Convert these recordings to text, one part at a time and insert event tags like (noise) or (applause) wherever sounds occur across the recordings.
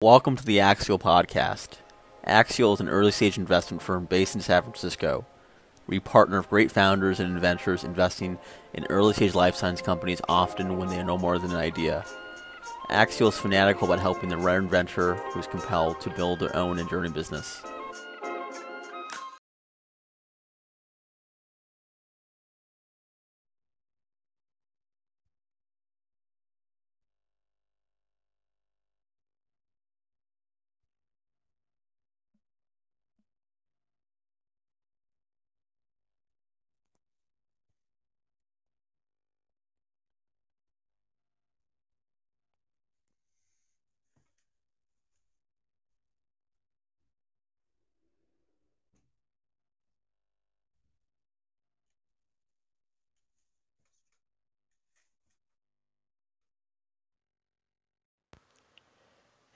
Welcome to the Axial Podcast. Axial is an early stage investment firm based in San Francisco. We partner with great founders and inventors investing in early stage life science companies often when they are no more than an idea. Axial is fanatical about helping the rare inventor who is compelled to build their own enduring business.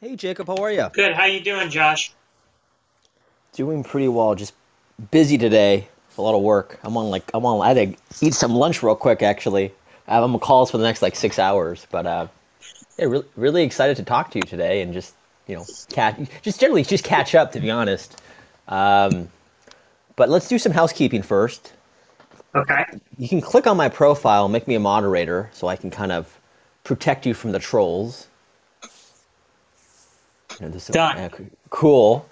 Hey Jacob, how are you? Good. How you doing, Josh? Doing pretty well. Just busy today. A lot of work. I'm on like I'm on. I had to eat some lunch real quick actually. I have on calls for the next like six hours, but uh, yeah, really, really excited to talk to you today and just you know catch just generally just catch up to be honest. Um, but let's do some housekeeping first. Okay. You can click on my profile, make me a moderator, so I can kind of protect you from the trolls. You know, this- Done. uh, cool.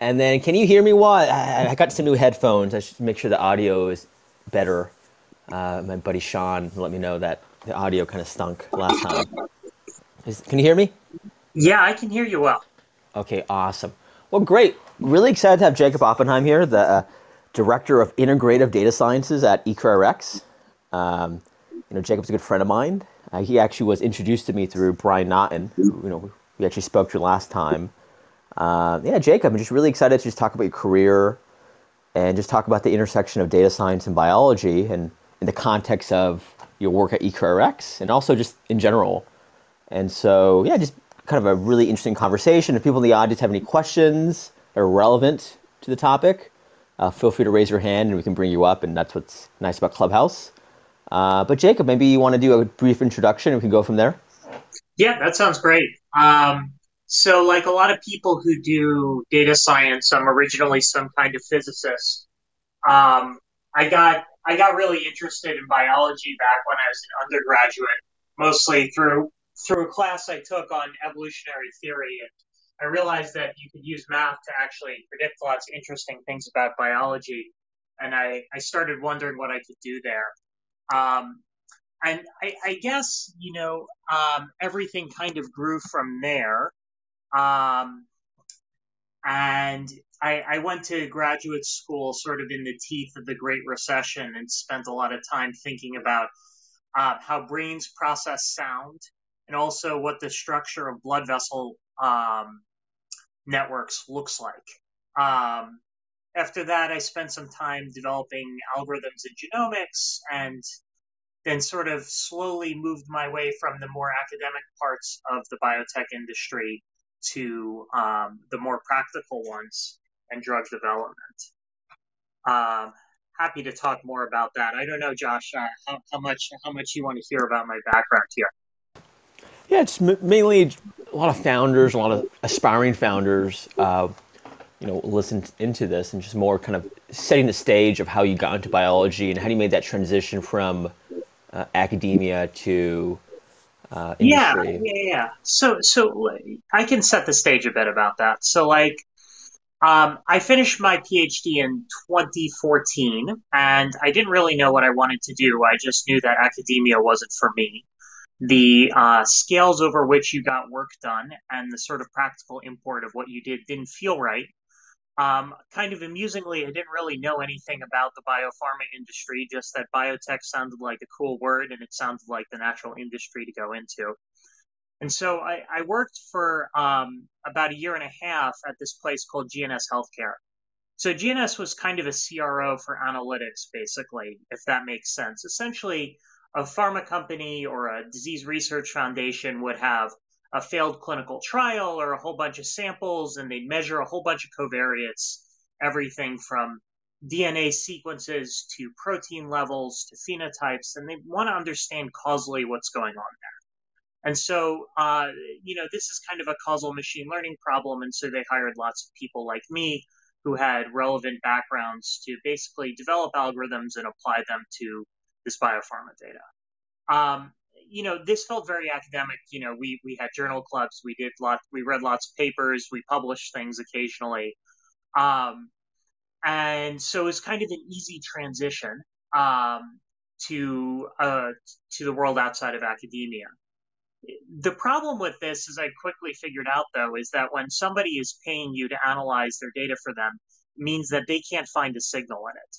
And then, can you hear me well? I, I got some new headphones. I should make sure the audio is better. Uh, my buddy Sean let me know that the audio kind of stunk last time. Is, can you hear me? Yeah, I can hear you well. Okay, awesome. Well, great. Really excited to have Jacob Oppenheim here, the uh, director of integrative data sciences at EQRX. Um, you know, Jacob's a good friend of mine. Uh, he actually was introduced to me through Brian Naughton, who you know we actually spoke to you last time. Uh, yeah, Jacob, I'm just really excited to just talk about your career and just talk about the intersection of data science and biology and in the context of your work at EQRX and also just in general. And so, yeah, just kind of a really interesting conversation. If people in the audience have any questions that are relevant to the topic, uh, feel free to raise your hand and we can bring you up. And that's what's nice about Clubhouse. Uh, but Jacob, maybe you want to do a brief introduction and we can go from there. Yeah, that sounds great. Um, so, like a lot of people who do data science, I'm originally some kind of physicist. Um, I got I got really interested in biology back when I was an undergraduate, mostly through through a class I took on evolutionary theory, and I realized that you could use math to actually predict lots of interesting things about biology. And I, I started wondering what I could do there. Um, and I, I guess you know um, everything kind of grew from there. Um, and I, I went to graduate school sort of in the teeth of the Great Recession and spent a lot of time thinking about uh, how brains process sound and also what the structure of blood vessel um, networks looks like. Um, after that, I spent some time developing algorithms in genomics and then sort of slowly moved my way from the more academic parts of the biotech industry to um, the more practical ones and drug development. Um, happy to talk more about that. I don't know, Josh, uh, how, how much how much you want to hear about my background here. Yeah, it's mainly a lot of founders, a lot of aspiring founders, uh, you know, listen into this and just more kind of setting the stage of how you got into biology and how you made that transition from uh, academia to uh, Yeah, yeah, yeah. So, so I can set the stage a bit about that. So, like, um, I finished my PhD in 2014, and I didn't really know what I wanted to do. I just knew that academia wasn't for me. The uh, scales over which you got work done and the sort of practical import of what you did didn't feel right. Um, kind of amusingly, I didn't really know anything about the biopharma industry, just that biotech sounded like a cool word and it sounded like the natural industry to go into. And so I, I worked for um, about a year and a half at this place called GNS Healthcare. So GNS was kind of a CRO for analytics, basically, if that makes sense. Essentially, a pharma company or a disease research foundation would have a failed clinical trial or a whole bunch of samples, and they'd measure a whole bunch of covariates, everything from DNA sequences to protein levels to phenotypes, and they want to understand causally what's going on there. And so, uh, you know, this is kind of a causal machine learning problem. And so they hired lots of people like me who had relevant backgrounds to basically develop algorithms and apply them to this biopharma data. Um, you know, this felt very academic. You know, we we had journal clubs, we did lot, we read lots of papers, we published things occasionally, um, and so it's kind of an easy transition um, to uh, to the world outside of academia. The problem with this, as I quickly figured out, though, is that when somebody is paying you to analyze their data for them, means that they can't find a signal in it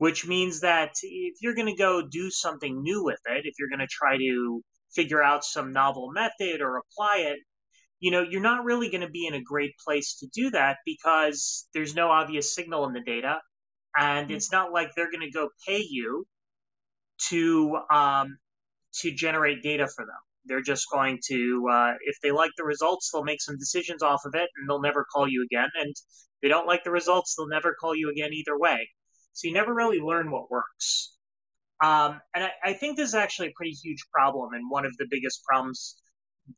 which means that if you're going to go do something new with it, if you're going to try to figure out some novel method or apply it, you know, you're not really going to be in a great place to do that because there's no obvious signal in the data. And mm-hmm. it's not like they're going to go pay you to um, to generate data for them. They're just going to, uh, if they like the results, they'll make some decisions off of it, and they'll never call you again. And if they don't like the results, they'll never call you again either way. So you never really learn what works. Um, and I, I, think this is actually a pretty huge problem, and one of the biggest problems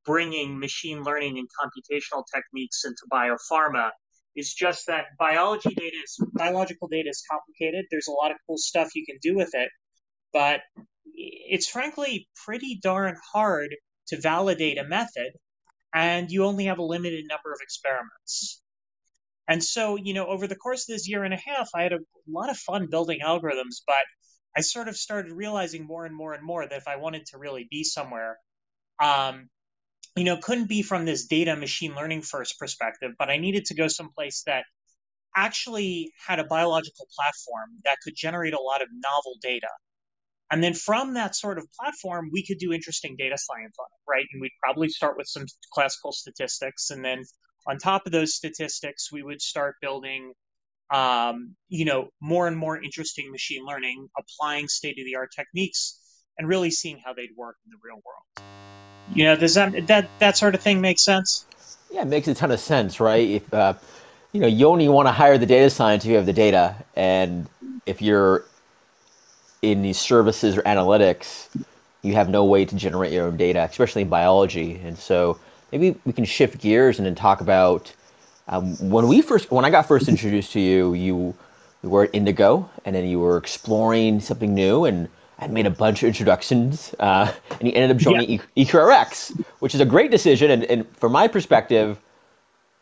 bringing machine learning and computational techniques into biopharma is just that biology data is biological data is complicated. There's a lot of cool stuff you can do with it, but it's frankly pretty darn hard to validate a method, and you only have a limited number of experiments. And so, you know, over the course of this year and a half, I had a lot of fun building algorithms, but I sort of started realizing more and more and more that if I wanted to really be somewhere, um, you know, couldn't be from this data machine learning first perspective, but I needed to go someplace that actually had a biological platform that could generate a lot of novel data. And then from that sort of platform, we could do interesting data science on it, right? And we'd probably start with some classical statistics and then on top of those statistics, we would start building, um, you know, more and more interesting machine learning, applying state of the art techniques, and really seeing how they'd work in the real world. You know, does that that that sort of thing make sense? Yeah, it makes a ton of sense, right? If uh, you know, you only want to hire the data scientist if you have the data, and if you're in these services or analytics, you have no way to generate your own data, especially in biology, and so maybe we can shift gears and then talk about um, when we first when I got first introduced to you, you, you were at Indigo, and then you were exploring something new, and I made a bunch of introductions, uh, and you ended up joining yeah. EQRX, which is a great decision. And, and from my perspective,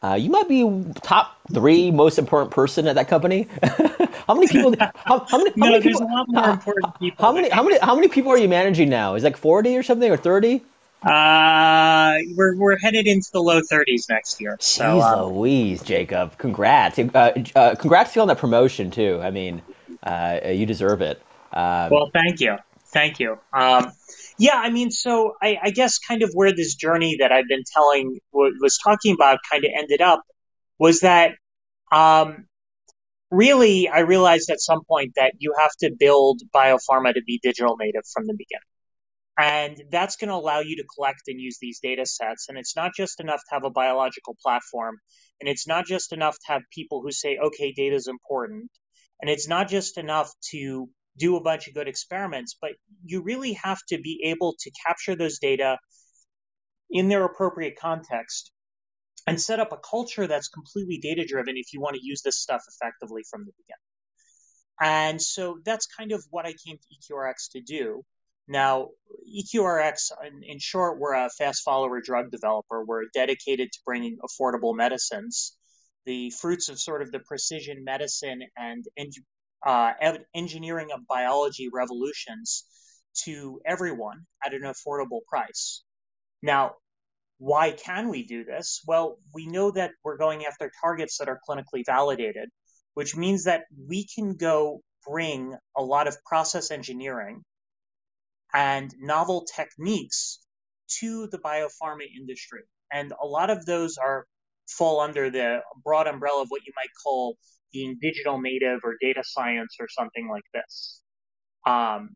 uh, you might be top three most important person at that company. (laughs) how many people? How, how many? How no, many people, a lot more (laughs) important people. How many? How many? How many people are you managing now? Is it like forty or something, or thirty? Uh, we're we're headed into the low 30s next year. So, Jeez um, Louise, Jacob, congrats! Uh, uh, congrats to you on that promotion too. I mean, uh, you deserve it. Um, well, thank you, thank you. Um, yeah, I mean, so I, I, guess kind of where this journey that I've been telling was talking about kind of ended up was that um, really I realized at some point that you have to build biopharma to be digital native from the beginning. And that's going to allow you to collect and use these data sets. And it's not just enough to have a biological platform. And it's not just enough to have people who say, okay, data is important. And it's not just enough to do a bunch of good experiments, but you really have to be able to capture those data in their appropriate context and set up a culture that's completely data driven if you want to use this stuff effectively from the beginning. And so that's kind of what I came to EQRX to do. Now, EQRX, in, in, short, we're a fast follower drug developer. We're dedicated to bringing affordable medicines, the fruits of sort of the precision medicine and uh, engineering of biology revolutions to everyone at an affordable price. Now, why can we do this? Well, we know that we're going after targets that are clinically validated, which means that we can go bring a lot of process engineering and novel techniques to the biopharma industry. And a lot of those are fall under the broad umbrella of what you might call being digital native or data science or something like this. Um,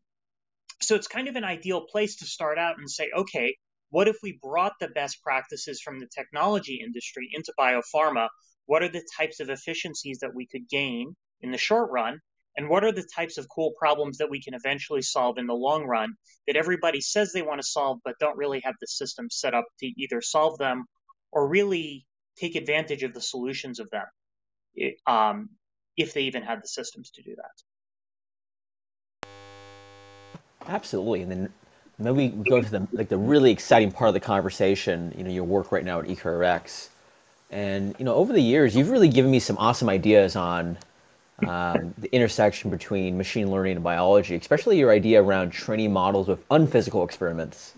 so it's kind of an ideal place to start out and say, okay, what if we brought the best practices from the technology industry into biopharma? What are the types of efficiencies that we could gain in the short run? And what are the types of cool problems that we can eventually solve in the long run that everybody says they want to solve but don't really have the system set up to either solve them or really take advantage of the solutions of them um, if they even had the systems to do that? Absolutely. And then maybe we go to the like the really exciting part of the conversation you know your work right now at EQRX and you know over the years you've really given me some awesome ideas on um, the intersection between machine learning and biology, especially your idea around training models with unphysical experiments.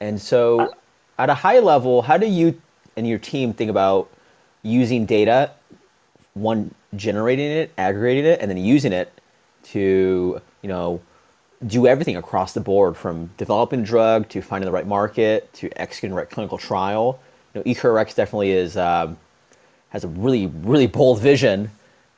And so, at a high level, how do you and your team think about using data, one generating it, aggregating it, and then using it to you know do everything across the board from developing a drug to finding the right market to executing the right clinical trial. You know, EQRX definitely is um, has a really really bold vision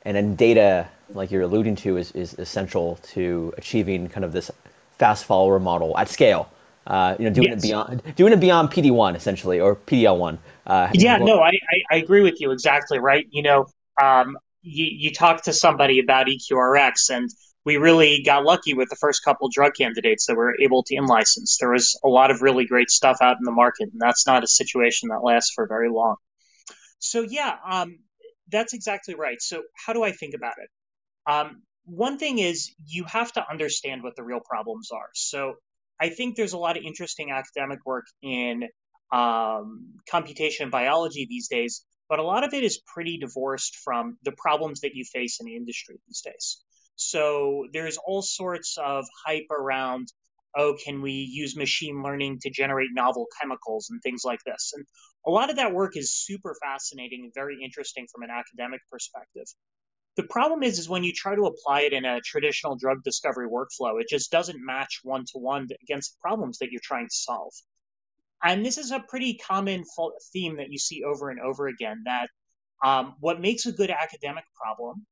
and then data, like you're alluding to, is, is essential to achieving kind of this fast follower model at scale. Uh, you know, doing yes. it beyond doing it beyond PD one essentially or PDL one. Uh, yeah, no, I, I, agree with you exactly. Right. You know, um, you you talk to somebody about EQRX, and we really got lucky with the first couple drug candidates that we were able to in license. There was a lot of really great stuff out in the market, and that's not a situation that lasts for very long. So yeah, um, that's exactly right. So, how do I think about it? Um, one thing is you have to understand what the real problems are. So, I think there's a lot of interesting academic work in um, computation biology these days, but a lot of it is pretty divorced from the problems that you face in the industry these days. So, there's all sorts of hype around oh, can we use machine learning to generate novel chemicals and things like this? And a lot of that work is super fascinating and very interesting from an academic perspective. The problem is, is when you try to apply it in a traditional drug discovery workflow, it just doesn't match one to one against problems that you're trying to solve. And this is a pretty common theme that you see over and over again that um, what makes a good academic problem,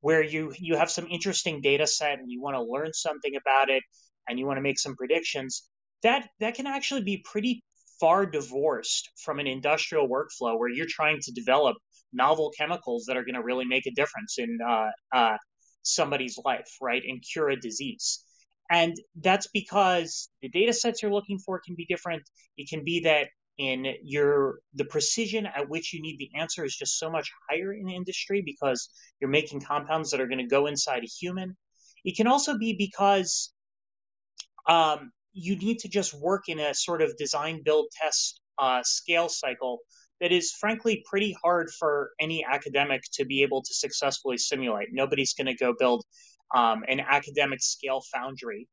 where you, you have some interesting data set and you want to learn something about it and you want to make some predictions, that, that can actually be pretty far divorced from an industrial workflow where you're trying to develop novel chemicals that are going to really make a difference in uh, uh, somebody's life, right, and cure a disease. And that's because the data sets you're looking for can be different. It can be that in your the precision at which you need the answer is just so much higher in industry because you're making compounds that are going to go inside a human. It can also be because um, you need to just work in a sort of design, build, test uh, scale cycle that is frankly pretty hard for any academic to be able to successfully simulate. Nobody's going to go build um, an academic scale foundry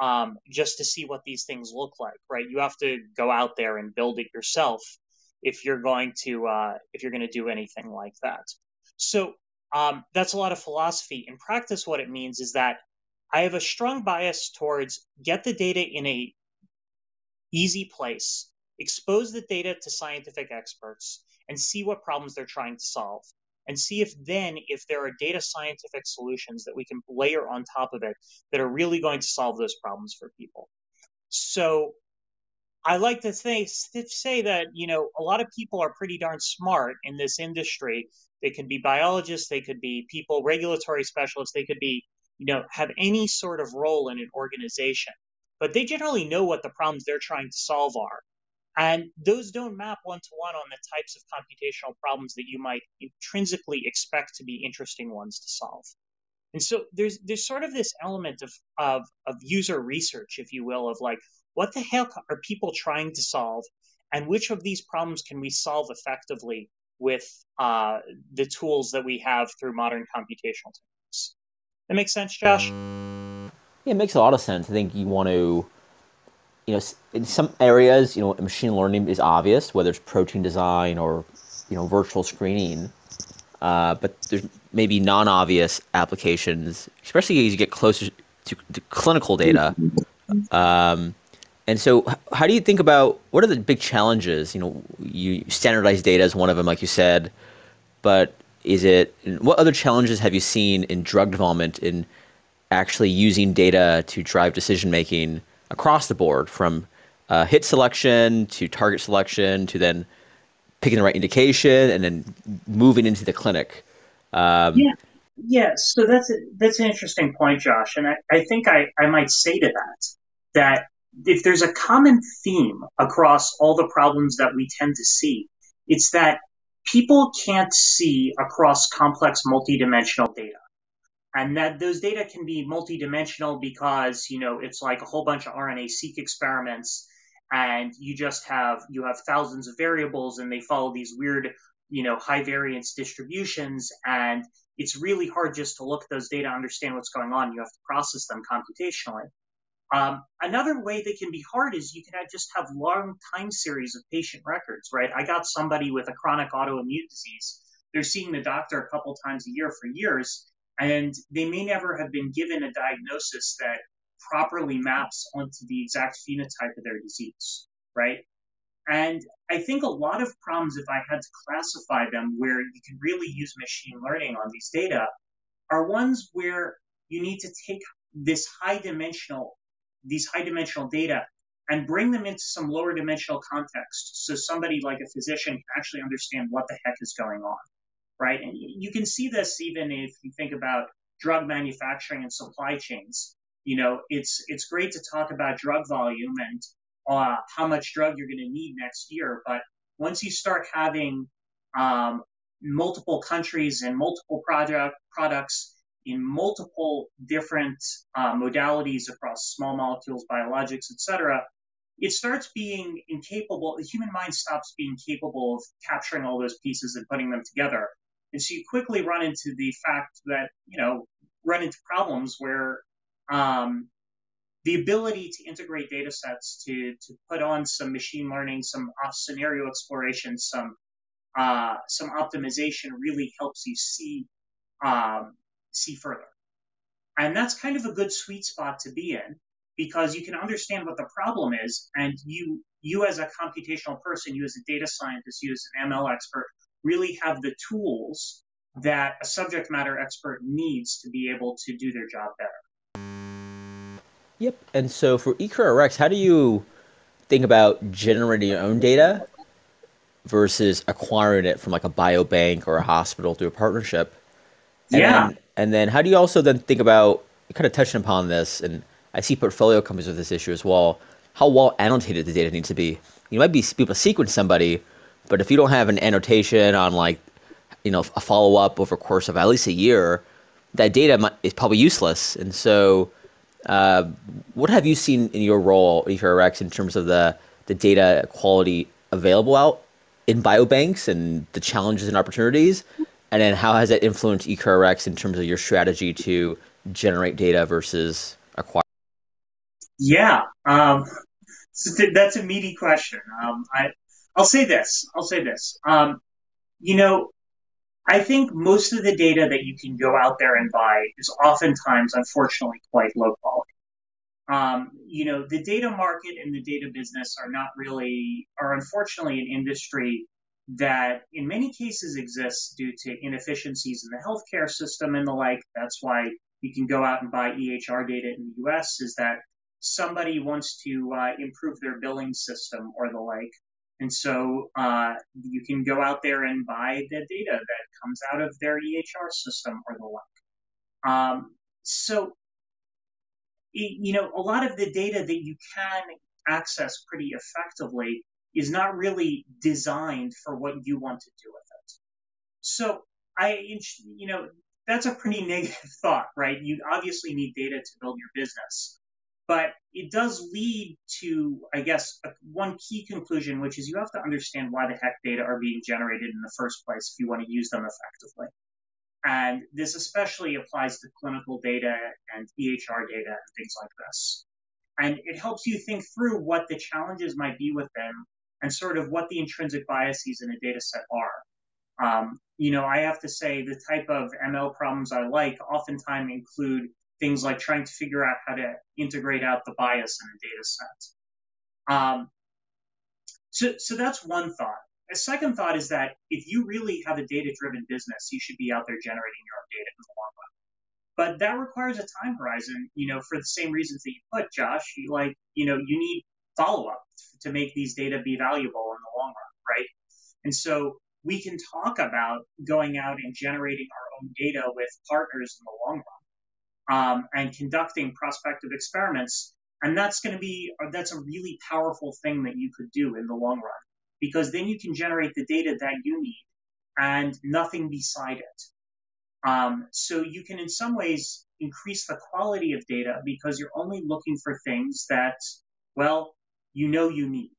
um, just to see what these things look like, right? You have to go out there and build it yourself if you're going to uh, if you're going to do anything like that. So um, that's a lot of philosophy. In practice, what it means is that I have a strong bias towards get the data in a easy place, expose the data to scientific experts, and see what problems they're trying to solve. And see if then, if there are data scientific solutions that we can layer on top of it that are really going to solve those problems for people. So I like to say, say that, you know, a lot of people are pretty darn smart in this industry. They could be biologists, they could be people, regulatory specialists, they could be you know, have any sort of role in an organization, but they generally know what the problems they're trying to solve are. And those don't map one to one on the types of computational problems that you might intrinsically expect to be interesting ones to solve. And so there's there's sort of this element of, of, of user research, if you will, of like, what the heck are people trying to solve? And which of these problems can we solve effectively with uh, the tools that we have through modern computational techniques? That makes sense, Josh? Yeah, it makes a lot of sense. I think you want to, you know, in some areas, you know, machine learning is obvious, whether it's protein design or, you know, virtual screening. Uh, but there's maybe non-obvious applications, especially as you get closer to, to clinical data. Um, and so, how do you think about what are the big challenges? You know, you standardize data is one of them, like you said, but is it what other challenges have you seen in drug development in actually using data to drive decision making across the board from uh, hit selection to target selection to then picking the right indication and then moving into the clinic? Um, yeah. Yes, so that's a, that's an interesting point, Josh, and I, I think I, I might say to that that if there's a common theme across all the problems that we tend to see, it's that people can't see across complex multidimensional data. And that those data can be multidimensional because, you know, it's like a whole bunch of RNA-seq experiments and you just have you have thousands of variables and they follow these weird, you know, high variance distributions and it's really hard just to look at those data, understand what's going on. You have to process them computationally. Um, another way they can be hard is you can just have long time series of patient records, right? I got somebody with a chronic autoimmune disease. They're seeing the doctor a couple times a year for years, and they may never have been given a diagnosis that properly maps onto the exact phenotype of their disease, right? And I think a lot of problems, if I had to classify them where you can really use machine learning on these data, are ones where you need to take this high dimensional these high dimensional data and bring them into some lower dimensional context so somebody like a physician can actually understand what the heck is going on right? And you can see this even if you think about drug manufacturing and supply chains. You know it's it's great to talk about drug volume and uh, how much drug you're going to need next year but once you start having um, multiple countries and multiple product products in multiple different uh, modalities across small molecules, biologics, etc., it starts being incapable, the human mind stops being capable of capturing all those pieces and putting them together. And so you quickly run into the fact that, you know, run into problems where um, the ability to integrate data sets, to, to put on some machine learning, some scenario exploration, some uh, some optimization really helps you see um, see further. And that's kind of a good sweet spot to be in because you can understand what the problem is and you you as a computational person, you as a data scientist, you as an ML expert really have the tools that a subject matter expert needs to be able to do their job better. Yep. And so for EQRX, how do you think about generating your own data versus acquiring it from like a biobank or a hospital through a partnership? And Yeah. then and then how do you also then think about kind of touching upon this, and I see portfolio companies with this issue as well, how well annotated the data needs to be. You might be able to sequence somebody, but if you don't have an annotation on like, you know, a follow up over course of at least a year, that data is probably useless. And so, uh, what have you seen in your role at EQRX in terms of the the data quality available out in biobanks and the challenges and opportunities? And then how has that influenced EQRX in terms of your strategy to generate data versus acquire? Yeah. Um, so th- that's a meaty question. Um, I, I'll say this. I'll say this. Um, you know, I think most of the data that you can go out there and buy is oftentimes, unfortunately, quite low quality. Um, you know, the data market and the data business are not really, are unfortunately an industry that in many cases exists due to inefficiencies in the healthcare system and the like. That's why you can go out and buy EHR data in the US, is that somebody wants to uh, improve their billing system or the like. And so uh, you can go out there and buy the data that comes out of their EHR system or the like. Um, so you know, a lot of the data that you can access pretty effectively is not really designed for what you want to do with it. So I, you know, that's a pretty (laughs) negative thought, right? You obviously need data to build your business, but it does lead to, I guess, one key conclusion, which is you have to understand why the heck data are being generated in the first place if you want to use them effectively. And this especially applies to clinical data and EHR data and things like this. And it helps you think through what the challenges might be with them and sort of what the intrinsic biases in a data set are. Um, you know, I have to say the type of ML problems I like oftentimes include things like trying to figure out how to integrate out the bias in a data set. Um, so, so that's one thought. A second thought is that if you really have a data driven business, you should be out there generating your own data in the long run. But that requires a time horizon, you know, for the same reasons that you put, Josh. You like, you know, you need follow up to make these data be valuable in the long run, right? And so we can talk about going out and generating our own data with partners in the long run um, and conducting prospective experiments. And that's going to be, that's a really powerful thing that you could do in the long run because then you can generate the data that you need and nothing beside it. Um, so you can, in some ways, increase the quality of data because you're only looking for things that, well, you know you need.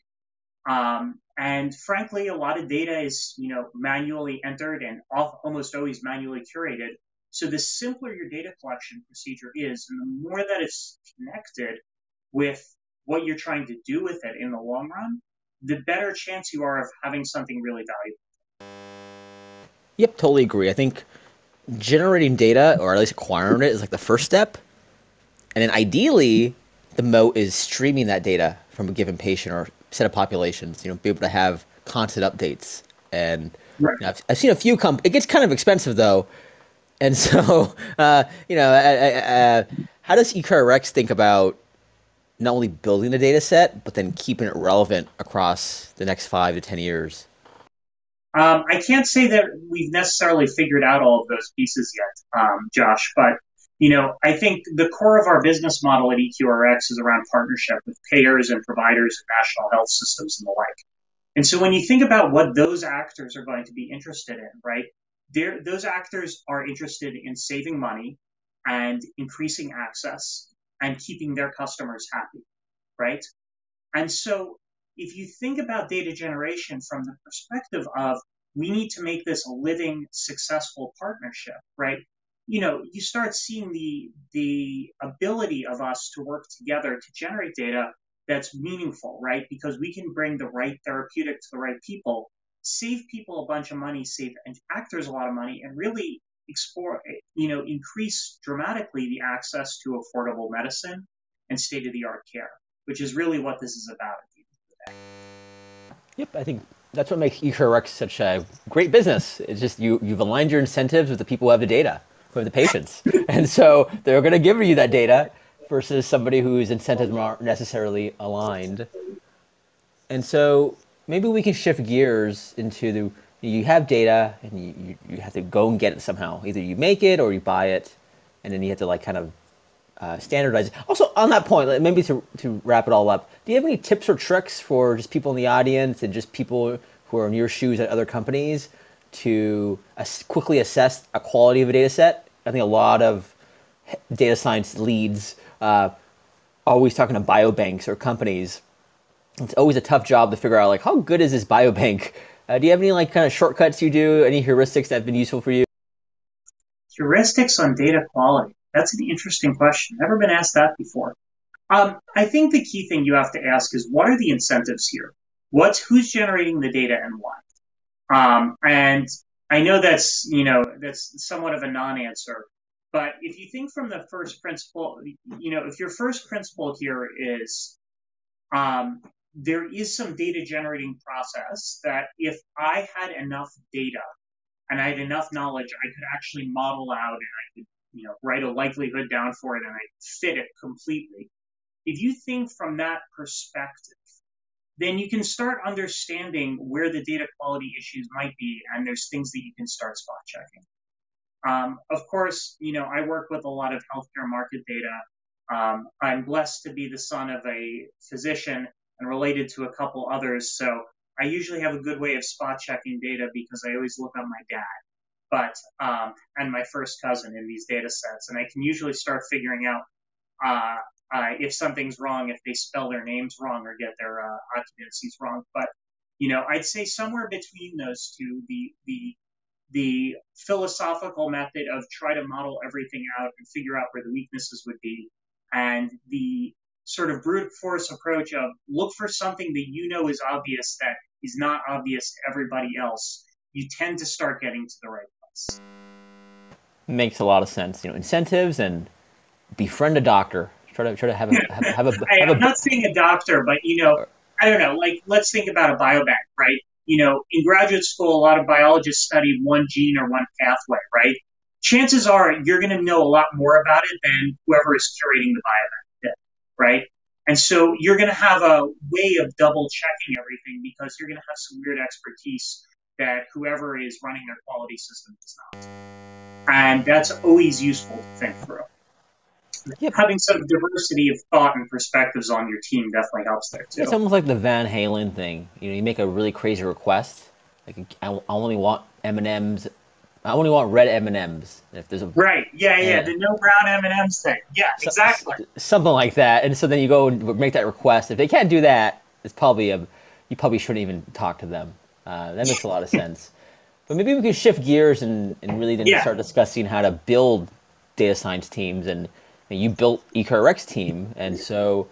Um, and frankly, a lot of data is, you know, manually entered and almost always manually curated. So the simpler your data collection procedure is, and the more that it's connected with what you're trying to do with it in the long run, the better chance you are of having something really valuable. Yep, totally agree. I think generating data or at least acquiring it is like the first step. And then ideally, the moat is streaming that data from a given patient or set of populations, you know, be able to have constant updates. And right. you know, I've, I've, seen a few come. It gets kind of expensive though, and (laughs) so uh, you know, uh, uh, how does EQRX think about not only building the data set but then keeping it relevant across the next five to ten years? Um, I can't say that we've necessarily figured out all of those pieces yet, um, Josh, but you know, I think the core of our business model at EQRX is around partnership with payers and providers and national health systems and the like. And so when you think about what those actors are going to be interested in, right, those actors are interested in saving money and increasing access and keeping their customers happy, right? And so if you think about data generation from the perspective of we need to make this a living, successful partnership, right? You know, you start seeing the the ability of us to work together to generate data that's meaningful, right? Because we can bring the right therapeutic to the right people, save people a bunch of money, save actors a lot of money, and really explore, you know, increase dramatically the access to affordable medicine and state of the art care, which is really what this is about at the end of the day. Yep, I think that's what makes EQRX such a great business. It's just you you've aligned your incentives with the people who have the data have the patients. (laughs) and so they're going to give you that data versus somebody whose incentives aren't necessarily aligned. And so maybe we can shift gears into the you have data and you, you, have to go and get it somehow. Either you make it or you buy it, and then you have to like kind of uh, standardize it. Also, on that point, maybe to, to wrap it all up, do you have any tips or tricks for just people in the audience and just people who are in your shoes at other companies to quickly assess a quality of a data set. I think a lot of data science leads uh, always talking to biobanks or companies. It's always a tough job to figure out like how good is this biobank. Uh, do you have any like kind of shortcuts you do? Any heuristics that have been useful for you? Heuristics on data quality. That's an interesting question. Never been asked that before. Um, I think the key thing you have to ask is what are the incentives here? What's who's generating the data and why? Um, and I know that's, you know, that's somewhat of a non-answer, but if you think from the first principle, you know, if your first principle here is, um, there is some data generating process that if I had enough data and I had enough knowledge, I could actually model out and I could, you know, write a likelihood down for it and I fit it completely. If you think from that perspective, then you can start understanding where the data quality issues might be, and there's things that you can start spot checking. Um, of course, you know, I work with a lot of healthcare market data. Um, I'm blessed to be the son of a physician and related to a couple others, so I usually have a good way of spot checking data because I always look up my dad, but um, and my first cousin in these data sets, and I can usually start figuring out uh, uh, if something's wrong, if they spell their names wrong or get their uh, occupancies wrong. But you know, I'd say somewhere between those two, the the the philosophical method of try to model everything out and figure out where the weaknesses would be, and the sort of brute force approach of look for something that you know is obvious that is not obvious to everybody else. You tend to start getting to the right place. Makes a lot of sense. You know, incentives and befriend a doctor Try to try to have a have, have a. Have I'm a, not saying a doctor, but you know, I don't know. Like, let's think about a biobank, right? You know, in graduate school, a lot of biologists study one gene or one pathway, right? Chances are you're going to know a lot more about it than whoever is curating the biobank right? And so you're going to have a way of double checking everything because you're going to have some weird expertise that whoever is running their quality system does not. And that's always useful to think through. Yep. Having some diversity of thought and perspectives on your team definitely helps there too. It's almost like the Van Halen thing. You know, you make a really crazy request. Like, I only want M and M's. I only want red M and M's. If there's a right, yeah, yeah, yeah, the no brown M and M's thing. Yeah, so, exactly. Something like that. And so then you go and make that request. If they can't do that, it's probably a you probably shouldn't even talk to them. Uh, that makes a lot of (laughs) sense. But maybe we can shift gears and, and really then yeah. start discussing how to build data science teams. And you built EQRX team, and so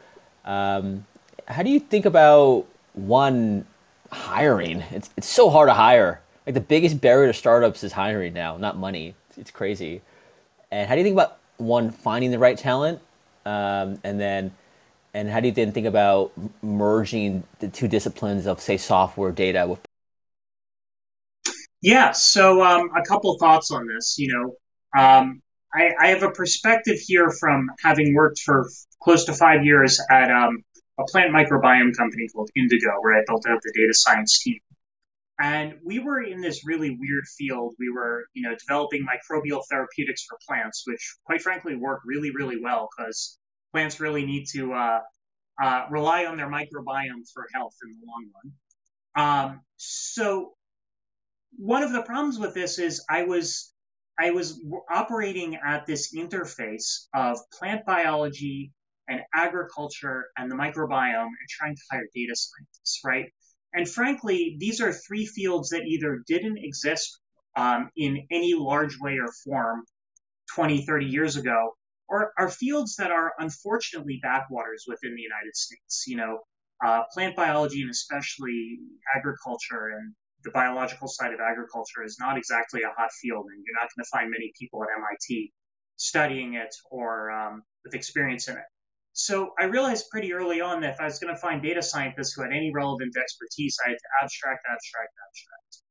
um, how do you think about one hiring? It's it's so hard to hire. Like the biggest barrier to startups is hiring now, not money. It's, it's crazy. And how do you think about one finding the right talent, um, and then and how do you then think about merging the two disciplines of say software data with yeah, so um, a couple thoughts on this. You know, um, I, I, have a perspective here from having worked for close to five years at um, a plant microbiome company called Indigo, where I built out the data science team. And we were in this really weird field. We were, you know, developing microbial therapeutics for plants, which, quite frankly, work really, really well because plants really need to uh, uh, rely on their microbiome for health in the long run. Um, so one of the problems with this is I was I was operating at this interface of plant biology and agriculture and the microbiome and trying to hire data scientists, right? And frankly, these are three fields that either didn't exist um, in any large way or form 20, 30 years ago, or are fields that are unfortunately backwaters within the United States. You know, uh, plant biology and especially agriculture and the biological side of agriculture is not exactly a hot field, and you're not going to find many people at MIT studying it or um, with experience in it. So I realized pretty early on that if I was going to find data scientists who had any relevant expertise, I had to abstract, abstract, abstract.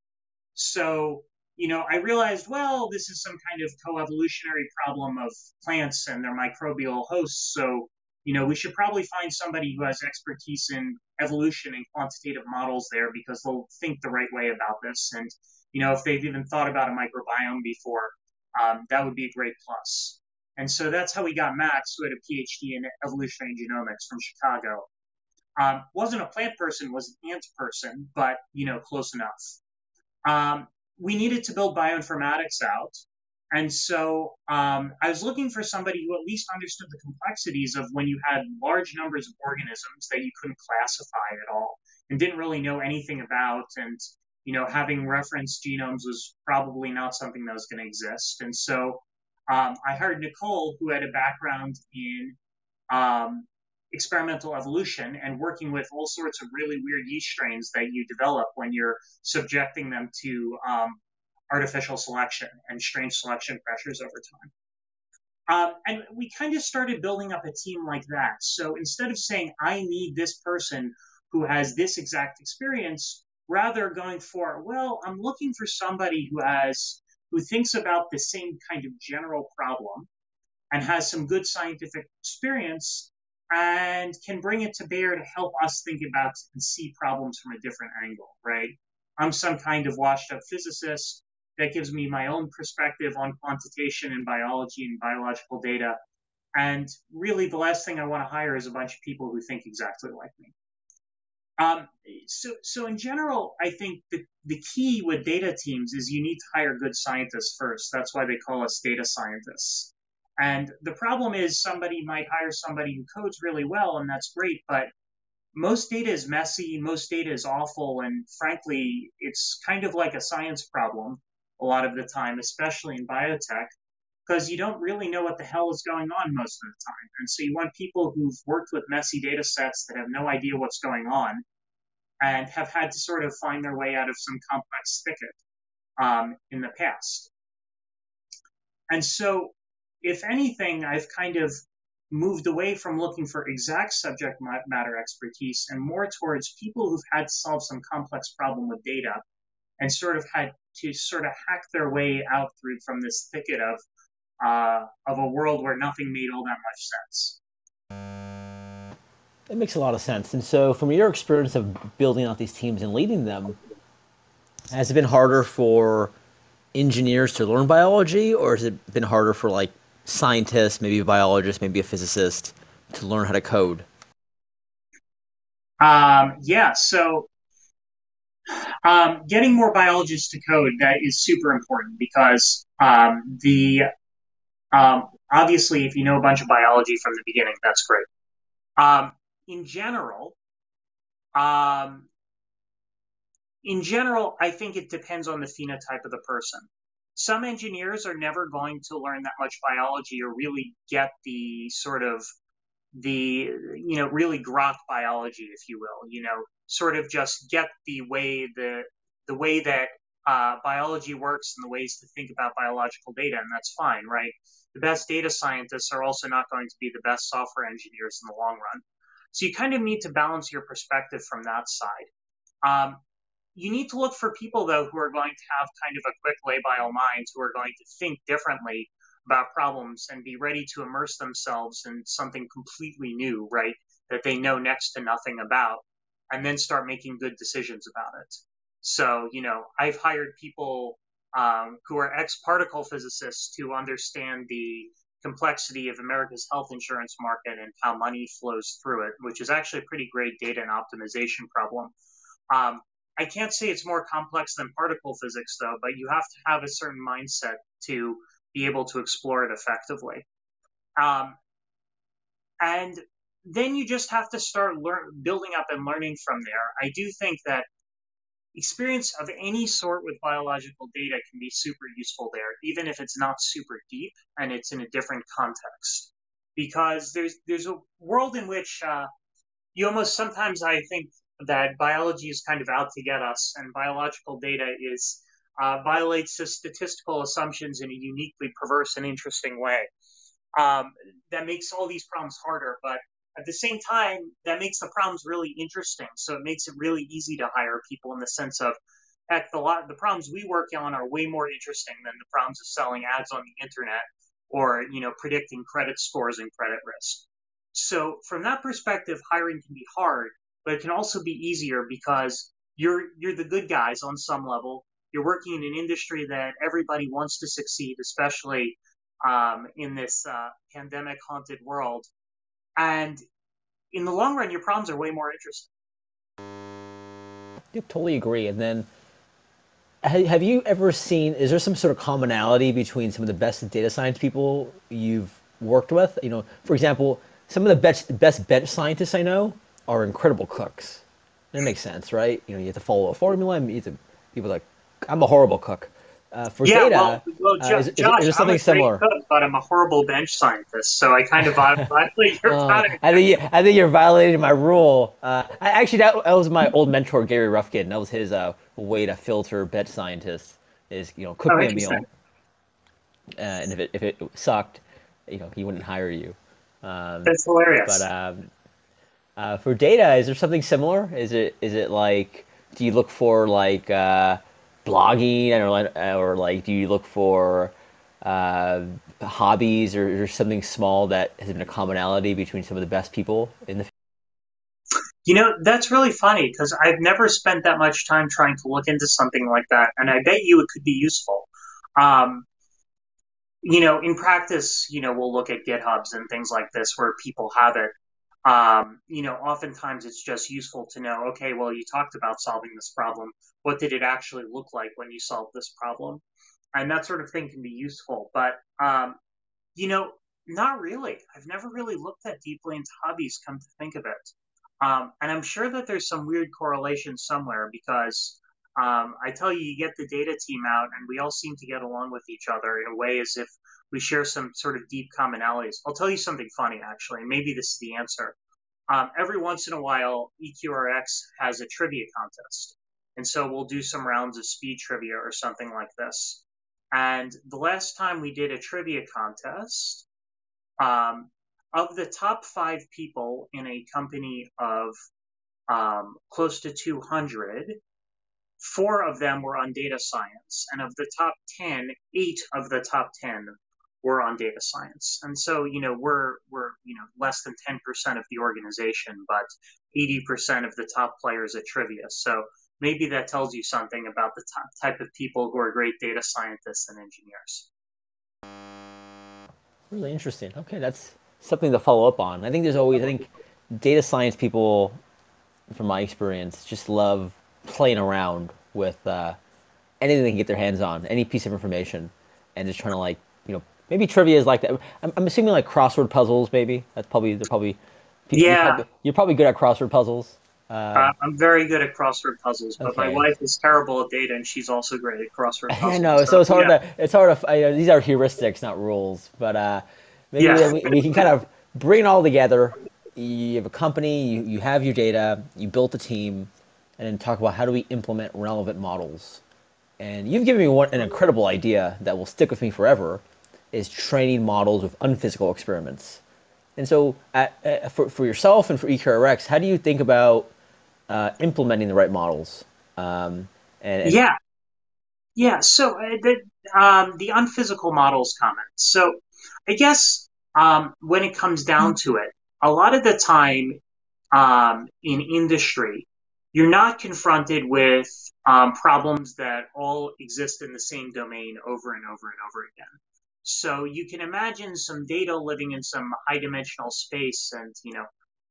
So, you know, I realized, well, this is some kind of coevolutionary problem of plants and their microbial hosts. So you know, we should probably find somebody who has expertise in evolution and quantitative models there because they'll think the right way about this. And, you know, if they've even thought about a microbiome before, um, that would be a great plus. And so that's how we got Max, who had a PhD in evolutionary genomics from Chicago. Um, wasn't a plant person, was an ant person, but, you know, close enough. Um, we needed to build bioinformatics out. And so um, I was looking for somebody who at least understood the complexities of when you had large numbers of organisms that you couldn't classify at all and didn't really know anything about. And, you know, having reference genomes was probably not something that was going to exist. And so um, I hired Nicole, who had a background in um, experimental evolution and working with all sorts of really weird yeast strains that you develop when you're subjecting them to um, artificial selection and strange selection pressures over time. Um, and we kind of started building up a team like that. So instead of saying, I need this person who has this exact experience, rather going for, well, I'm looking for somebody who has, who thinks about the same kind of general problem and has some good scientific experience and can bring it to bear to help us think about and see problems from a different angle, right? I'm some kind of washed up physicist that gives me my own perspective on quantitation and biology and biological data. And really, the last thing I want to hire is a bunch of people who think exactly like me. Um, so, so in general, I think the, the key with data teams is you need to hire good scientists first. That's why they call us data scientists. And the problem is somebody might hire somebody who codes really well, and that's great, but most data is messy, most data is awful, and frankly, it's kind of like a science problem a lot of the time, especially in biotech, because you don't really know what the hell is going on most of the time. And so you want people who've worked with messy data sets that have no idea what's going on and have had to sort of find their way out of some complex thicket um, in the past. And so, if anything, I've kind of moved away from looking for exact subject matter expertise and more towards people who've had to solve some complex problem with data and sort of had to sort of hack their way out through from this thicket of uh, of a world where nothing made all that much sense. It makes a lot of sense. And so, from your experience of building out these teams and leading them, Has it been harder for engineers to learn biology, or has it been harder for like scientists, maybe a biologist, maybe a physicist, to learn how to code? Um, yeah, so um, getting more biologists to code that is super important because um, the um, obviously if you know a bunch of biology from the beginning, that's great. Um, in general, um, in general, I think it depends on the phenotype of the person. Some engineers are never going to learn that much biology or really get the sort of the you know really grok biology, if you will. You know, sort of just get the way the the way that uh, biology works and the ways to think about biological data, and that's fine, right? The best data scientists are also not going to be the best software engineers in the long run. So you kind of need to balance your perspective from that side. Um, you need to look for people though who are going to have kind of a quick labile mind, who are going to think differently about problems and be ready to immerse themselves in something completely new, right? That they know next to nothing about, and then start making good decisions about it. So, you know, I've hired people um, who are ex particle physicists to understand the complexity of America's health insurance market and how money flows through it, which is actually a pretty great data and optimization problem. Um, I can't say it's more complex than particle physics, though, but you have to have a certain mindset to be able to explore it effectively. Um, and then you just have to start learn, building up and learning from there. I do think that experience of any sort with biological data can be super useful there, even if it's not super deep and it's in a different context. Because there's there's a world in which uh, you almost sometimes I think that biology is kind of out to get us, and biological data is uh, violates the statistical assumptions in a uniquely perverse and interesting way. Um, that makes all these problems harder, but at the same time, that makes the problems really interesting. So it makes it really easy to hire people in the sense of, heck, the lot the problems we work on are way more interesting than the problems of selling ads on the internet or you know predicting credit scores and credit risk. So from that perspective, hiring can be hard, but it can also be easier because you're you're the good guys on some level. You're working in an industry that everybody wants to succeed, especially um, in this uh, pandemic haunted world. And in the long run, your problems are way more interesting. I totally agree. And then, have you ever seen? Is there some sort of commonality between some of the best data science people you've worked with? You know, for example, some of the best best bench scientists I know are incredible cooks. That makes sense, right? You know, you have to follow a formula. And you have to, people like, I'm a horrible cook. Uh, for yeah, data, well, well uh, is, Josh, is, is something I'm a similar? Cook, but I'm a horrible bench scientist, so I kind of violate your uh, I think you, I think you're violating my rule. Uh, I, actually, that, that, was my old mentor Gary Rufkin. That was his uh, way to filter bench scientists is you know cook oh, me a meal, uh, and if it if it sucked, you know he wouldn't hire you. Um, That's hilarious. But um, uh, for data, is there something similar? Is it is it like do you look for like blogging or, or like do you look for uh, hobbies or, or, something small that has been a commonality between some of the best people in the you know that's really funny because i've never spent that much time trying to look into something like that and i bet you it could be useful. Um, you know in practice you know we'll look at githubs and things like this where people have it um, you know, oftentimes it's just useful to know, okay, well, you talked about solving this problem. What did it actually look like when you solved this problem? And that sort of thing can be useful. But, um, you know, not really. I've never really looked that deeply into hobbies, come to think of it. Um, and I'm sure that there's some weird correlation somewhere because um, I tell you, you get the data team out and we all seem to get along with each other in a way as if we share some sort of deep commonalities. I'll tell you something funny, actually. Maybe this is the answer. Um, every once in a while, EQRX has a trivia contest. And so we'll do some rounds of speed trivia or something like this. And the last time we did a trivia contest, um, of the top five people in a company of um, close to 200, four of them were on data science. And of the top 10, eight of the top 10 were on data science. And so, you know, we're we're you know less than 10% of the organization, but 80% of the top players at trivia. So maybe that tells you something about the type of people who are great data scientists and engineers. Really interesting. Okay, that's something to follow up on. I think there's always, I think data science people, from my experience, just love playing around with uh, anything they can get their hands on, any piece of information, and just trying to like, you know, maybe trivia is like that. I'm, I'm assuming like crossword puzzles, maybe. That's probably, they're probably, people, yeah. You're probably, you're probably good at crossword puzzles. Uh, uh, I'm very good at crossword puzzles, but okay. my wife is terrible at data, and she's also great at crossword (laughs) puzzles. I know, so, so it's hard yeah. to it's hard to. You know, these are heuristics, not rules, but uh, maybe yeah. we, we, can kind of bring it all together. You have a company, you, you have your data, you built a team, and then talk about how do we implement relevant models. And you've given me one, an incredible idea that will stick with me forever, is training models with unphysical experiments. And so, at, for, for yourself and for EQRX, how do you think about uh, implementing the right models. Um, and, and, yeah, yeah. So uh, the um, the unphysical models comment. So I guess um, when it comes down to it, a lot of the time um, in industry, you're not confronted with um, problems that all exist in the same domain over and over and over again. So you can imagine some data living in some high dimensional space and, you know,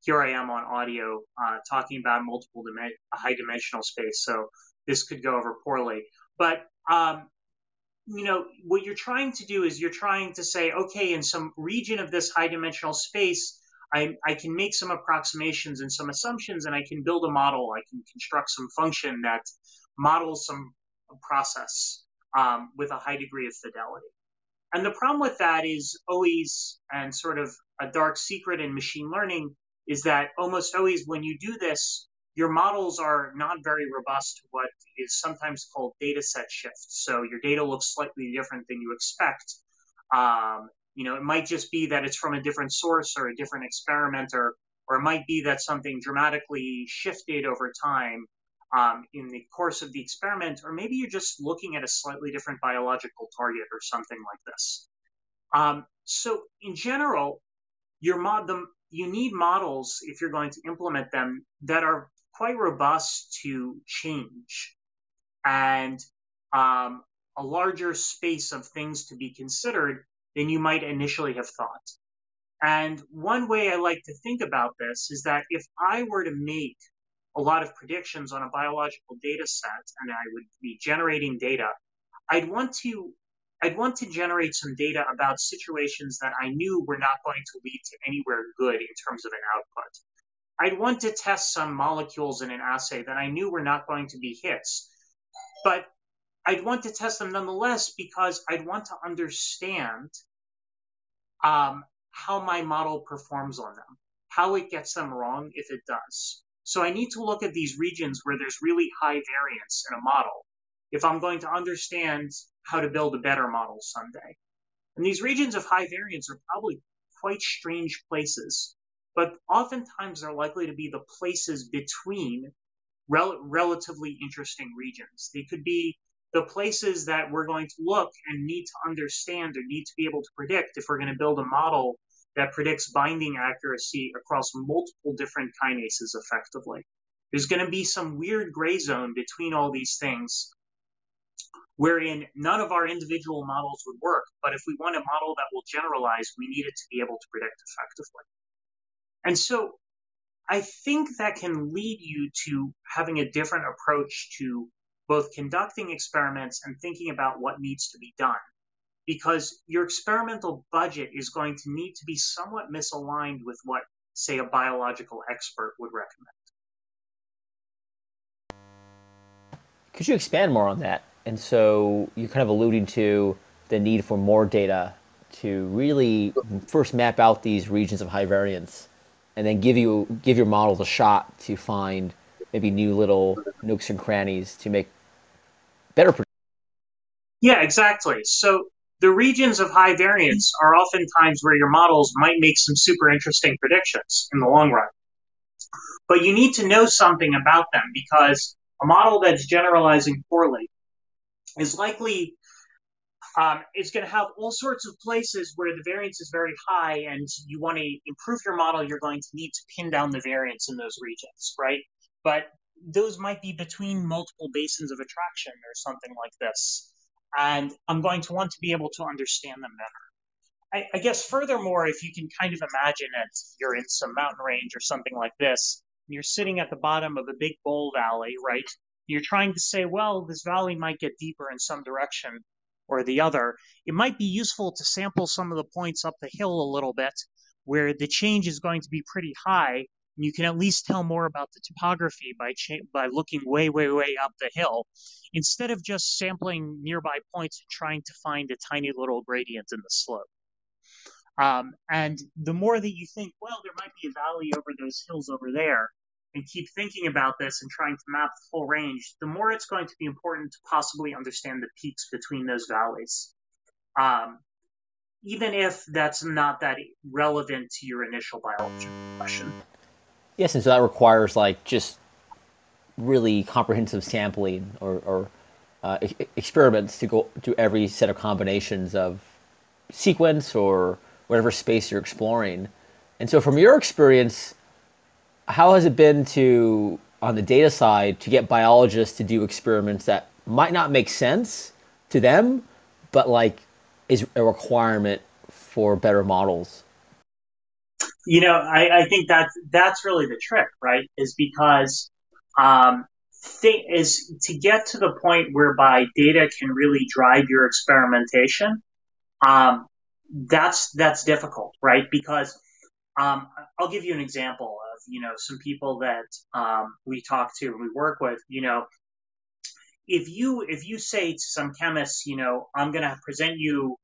here I am on audio uh, talking about multiple dim- high dimensional space. So this could go over poorly. But, um, you know, what you're trying to do is you're trying to say, okay, in some region of this high dimensional space, I, I can make some approximations and some assumptions, and I can build a model. I can construct some function that models some process um, with a high degree of fidelity. And the problem with that is always, and sort of a dark secret in machine learning, is that almost always when you do this, your models are not very robust to what is sometimes called data set shift. So your data looks slightly different than you expect. Um, you know, it might just be that it's from a different source or a different experimenter, or it might be that something dramatically shifted over time um, in the course of the experiment, or maybe you're just looking at a slightly different biological target or something like this. Um, so in general, your mod the you need models if you're going to implement them that are quite robust to change and um, a larger space of things to be considered than you might initially have thought. And one way I like to think about this is that if I were to make a lot of predictions on a biological data set and I would be generating data, I'd want to I'd want to generate some data about situations that I knew were not going to lead to anywhere good in terms of an output. I'd want to test some molecules in an assay that I knew were not going to be hits. But I'd want to test them nonetheless because I'd want to understand um, how my model performs on them, how it gets them wrong if it does. So I need to look at these regions where there's really high variance in a model if I'm going to understand how to build a better model someday. And these regions of high variance are probably quite strange places, but oftentimes they're likely to be the places between rel- relatively interesting regions. They could be the places that we're going to look and need to understand or need to be able to predict if we're going to build a model that predicts binding accuracy across multiple different kinases effectively. There's going to be some weird gray zone between all these things wherein none of our individual models would work. But if we want a model that will generalize, we need it to be able to predict effectively. And so I think that can lead you to having a different approach to both conducting experiments and thinking about what needs to be done. Because your experimental budget is going to need to be somewhat misaligned with what, say, a biological expert would recommend. Could you expand more on that? And so you're kind of alluding to the need for more data to really first map out these regions of high variance and then give you give your models a shot to find maybe new little nooks and crannies to make better predictions. Yeah, exactly. So the regions of high variance are oftentimes where your models might make some super interesting predictions in the long run. But you need to know something about them because a model that's generalizing poorly is likely um, is going to have all sorts of places where the variance is very high and you want to improve your model, you're going to need to pin down the variance in those regions, right? But those might be between multiple basins of attraction or something like this. And I'm going to want to be able to understand them better. I, I guess furthermore, if you can kind of imagine it, you're in some mountain range or something like this, and you're sitting at the bottom of a big bowl valley, right? You're trying to say, well, this valley might get deeper in some direction or the other. It might be useful to sample some of the points up the hill a little bit where the change is going to be pretty high you can at least tell more about the topography by cha- by looking way, way, way up the hill, instead of just sampling nearby points and trying to find a tiny little gradient in the slope. Um, and the more that you think, well, there might be a valley over those hills over there, and keep thinking about this and trying to map the full range, the more it's going to be important to possibly understand the peaks between those valleys. Um, even if that's not that relevant to your initial biology question. Yes, and so that requires like just really comprehensive sampling or, or uh, e- experiments to go to every set of combinations of sequence or whatever space you're exploring. And so, from your experience, how has it been to on the data side to get biologists to do experiments that might not make sense to them, but like is a requirement for better models? You know, I, I think that that's really the trick, right? Is because um, th- is to get to the point whereby data can really drive your experimentation. Um, that's that's difficult, right? Because um, I'll give you an example of you know some people that um, we talk to and we work with. You know, if you if you say to some chemists, you know, I'm going to present you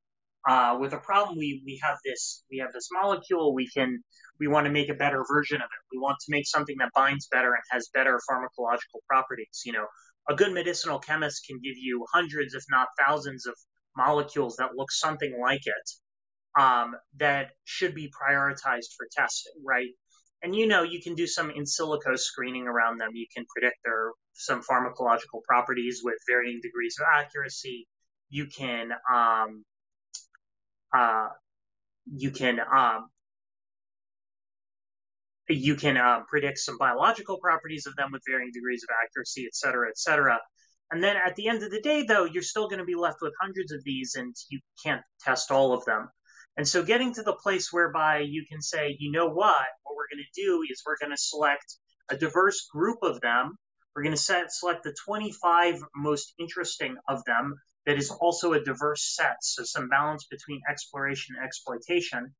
uh, with a problem, we we have this we have this molecule. We can we want to make a better version of it. We want to make something that binds better and has better pharmacological properties. You know, a good medicinal chemist can give you hundreds, if not thousands, of molecules that look something like it um, that should be prioritized for testing, right? And you know, you can do some in silico screening around them. You can predict their some pharmacological properties with varying degrees of accuracy. You can um, uh, you can um, you can uh, predict some biological properties of them with varying degrees of accuracy, et cetera, et cetera. And then at the end of the day, though, you're still going to be left with hundreds of these, and you can't test all of them. And so, getting to the place whereby you can say, you know what, what we're going to do is we're going to select a diverse group of them. We're going to set, select the 25 most interesting of them that is also a diverse set, so some balance between exploration and exploitation.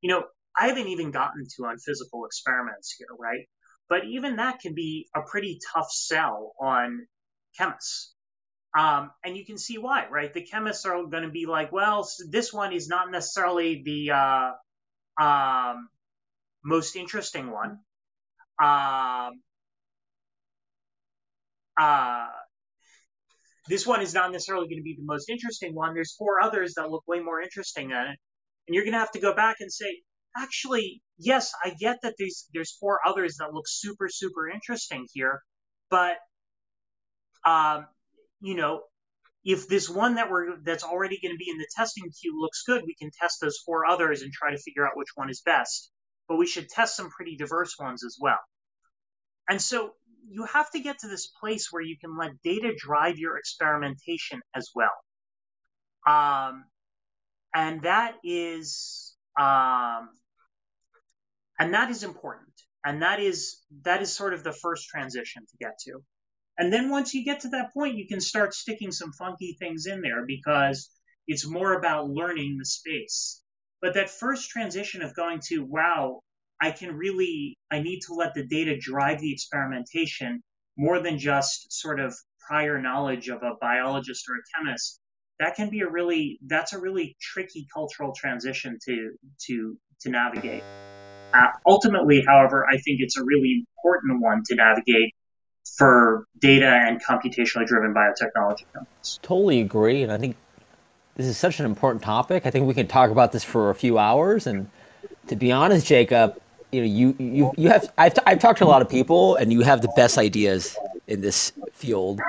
You know, I haven't even gotten to unphysical experiments here, right? But even that can be a pretty tough sell on chemists. Um, and you can see why, right? The chemists are going to be like, well, this one is not necessarily the uh, um, most interesting one. Um, uh, this one is not necessarily going to be the most interesting one. There's four others that look way more interesting than it. And you're going to have to go back and say, actually, yes, I get that there's, there's four others that look super, super interesting here. But, um, you know, if this one that we're, that's already going to be in the testing queue looks good, we can test those four others and try to figure out which one is best. But we should test some pretty diverse ones as well. And so you have to get to this place where you can let data drive your experimentation as well. Um, and that is, um, and that is important. And that is, that is sort of the first transition to get to. And then once you get to that point, you can start sticking some funky things in there because it's more about learning the space. But that first transition of going to, wow, I can really, I need to let the data drive the experimentation more than just sort of prior knowledge of a biologist or a chemist. That can be a really, that's a really tricky cultural transition to, to, to navigate. Uh, ultimately, however, I think it's a really important one to navigate for data and computationally driven biotechnology companies. Totally agree. And I think this is such an important topic. I think we can talk about this for a few hours. And to be honest, Jacob, you know, you you you have I've, t- I've talked to a lot of people, and you have the best ideas in this field.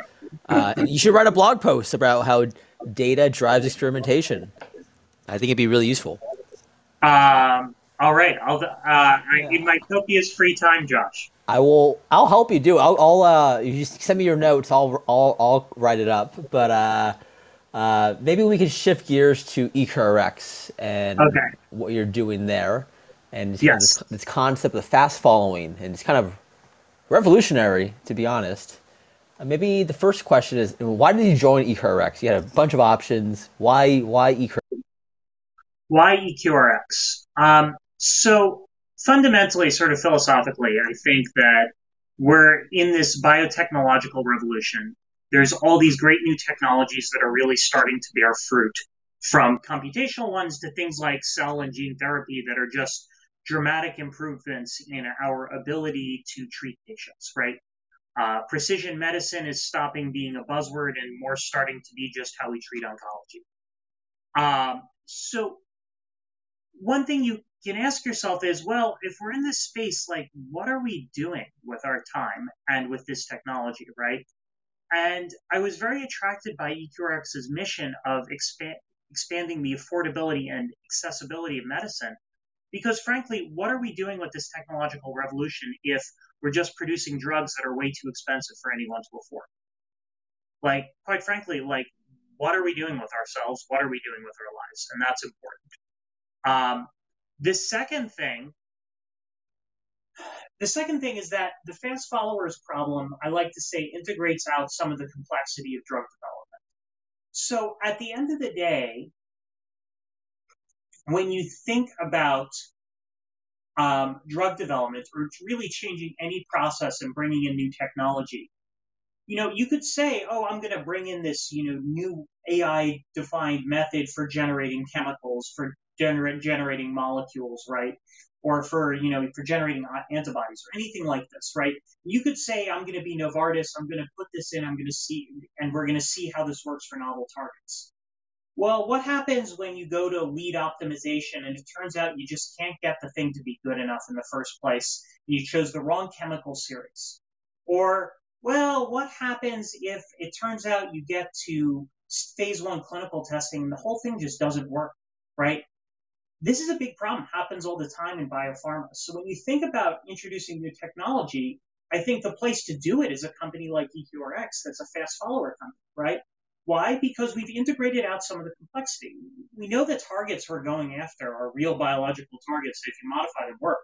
Uh, and you should write a blog post about how data drives experimentation. I think it'd be really useful. Um, all right, I'll uh, I, in my copious free time, Josh. I will. I'll help you do. I'll. I'll uh, you just send me your notes. I'll. I'll. I'll write it up. But uh, uh, maybe we can shift gears to EQRX and Okay. what you're doing there, and just kind of this, this concept of fast following, and it's kind of revolutionary, to be honest. Uh, maybe the first question is, why did you join EQRX? You had a bunch of options. Why? Why EQRX? Why EQRX? Um, so fundamentally, sort of philosophically, I think that we're in this biotechnological revolution. There's all these great new technologies that are really starting to bear fruit, from computational ones to things like cell and gene therapy that are just dramatic improvements in our ability to treat patients, right? Uh, precision medicine is stopping being a buzzword and more starting to be just how we treat oncology. Um, so one thing you can ask yourself is, well, if we're in this space, like, what are we doing with our time and with this technology, right? And I was very attracted by EQRX's mission of expand, expanding the affordability and accessibility of medicine. Because frankly, what are we doing with this technological revolution if we're just producing drugs that are way too expensive for anyone to afford? Like, quite frankly, like, what are we doing with ourselves? What are we doing with our lives? And that's important. Um, the second thing, the second thing is that the fast followers problem, I like to say, integrates out some of the complexity of drug development. So at the end of the day, when you think about um, drug development or really changing any process and bringing in new technology, you know, you could say, oh, I'm going to bring in this, you know, new AI defined method for generating chemicals, for gener- generating molecules, right? Or for, you know, for generating antibodies or anything like this, right? You could say, I'm going to be Novartis, I'm going to put this in, I'm going to see, and we're going to see how this works for novel targets. Well, what happens when you go to lead optimization and it turns out you just can't get the thing to be good enough in the first place and you chose the wrong chemical series? Or well, what happens if it turns out you get to phase one clinical testing and the whole thing just doesn't work, right? This is a big problem, happens all the time in biopharma. So when you think about introducing new technology, I think the place to do it is a company like EQRX that's a fast follower company, right? Why? Because we've integrated out some of the complexity. We know the targets we're going after are real biological targets if you modify them work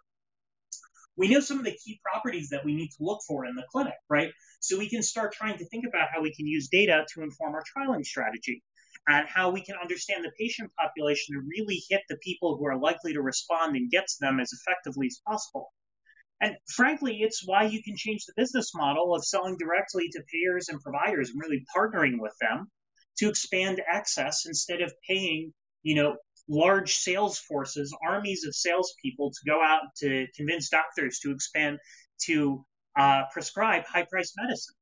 we know some of the key properties that we need to look for in the clinic, right? So we can start trying to think about how we can use data to inform our trialing strategy and how we can understand the patient population and really hit the people who are likely to respond and get to them as effectively as possible. And frankly, it's why you can change the business model of selling directly to payers and providers and really partnering with them to expand access instead of paying, you know, large sales forces, armies of salespeople to go out to convince doctors to expand to uh, prescribe high priced medicine.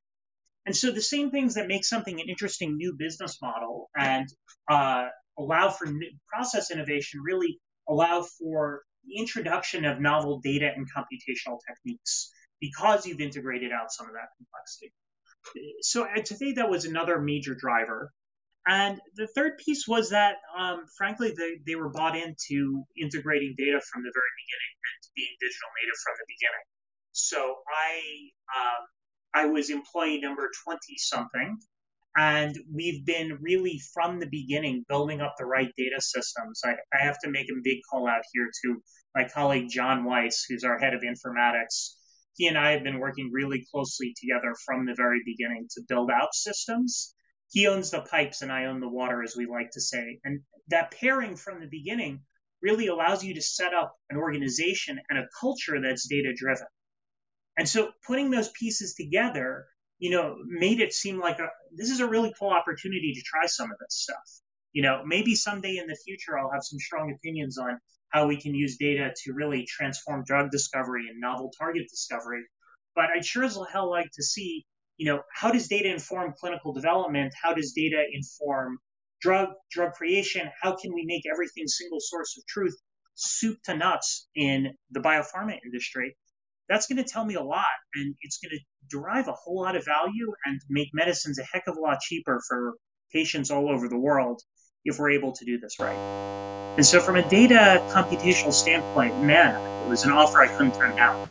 And so the same things that make something an interesting new business model and uh, allow for process innovation really allow for the introduction of novel data and computational techniques because you've integrated out some of that complexity. So to me, that was another major driver. And the third piece was that, um, frankly, they, they were bought into integrating data from the very beginning and being digital native from the beginning. So I um, I was employee number 20 something, and we've been really from the beginning building up the right data systems. I, I have to make a big call out here to my colleague John Weiss, who's our head of informatics. He and I have been working really closely together from the very beginning to build out systems he owns the pipes and I own the water, as we like to say. And that pairing from the beginning really allows you to set up an organization and a culture that's data driven. And so putting those pieces together, you know, made it seem like a, this is a really cool opportunity to try some of this stuff. You know, maybe someday in the future I'll have some strong opinions on how we can use data to really transform drug discovery and novel target discovery. But I'd sure as hell like to see you know, how does data inform clinical development? How does data inform drug drug creation? How can we make everything single source of truth, soup to nuts in the biopharma industry? That's going to tell me a lot, and it's going to derive a whole lot of value and make medicines a heck of a lot cheaper for patients all over the world if we're able to do this right. And so, from a data computational standpoint, man, it was an offer I couldn't turn down.